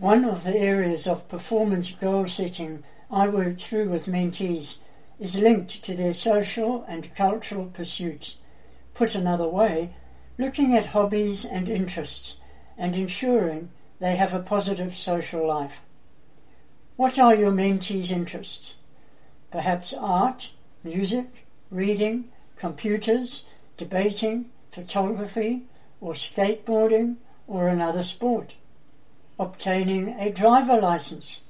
One of the areas of performance goal setting I work through with mentees is linked to their social and cultural pursuits. Put another way, looking at hobbies and interests and ensuring they have a positive social life. What are your mentees' interests? Perhaps art, music, reading, computers, debating, photography, or skateboarding, or another sport. Obtaining a driver license,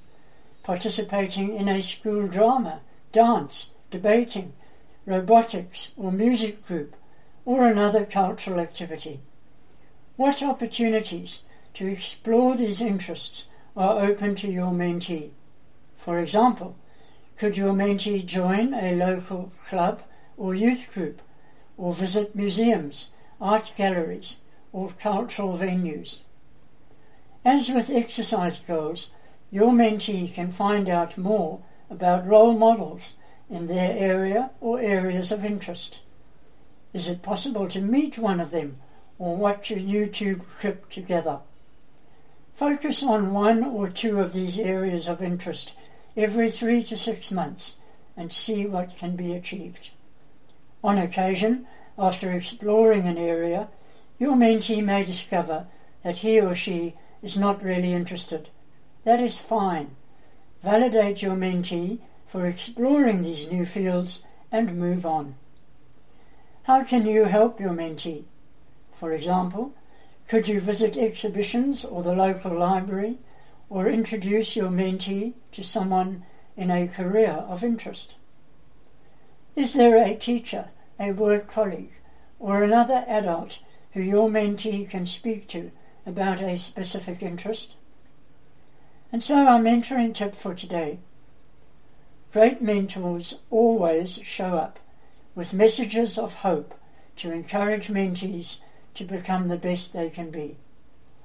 participating in a school drama, dance, debating, robotics, or music group, or another cultural activity. What opportunities to explore these interests are open to your mentee? For example, could your mentee join a local club or youth group, or visit museums, art galleries, or cultural venues? As with exercise goals, your mentee can find out more about role models in their area or areas of interest. Is it possible to meet one of them or watch a YouTube clip together? Focus on one or two of these areas of interest every three to six months and see what can be achieved. On occasion, after exploring an area, your mentee may discover that he or she is not really interested. That is fine. Validate your mentee for exploring these new fields and move on. How can you help your mentee? For example, could you visit exhibitions or the local library or introduce your mentee to someone in a career of interest? Is there a teacher, a work colleague, or another adult who your mentee can speak to about a specific interest? And so, our mentoring tip for today great mentors always show up with messages of hope to encourage mentees to become the best they can be.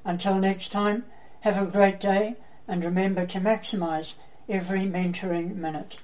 Until next time, have a great day and remember to maximize every mentoring minute.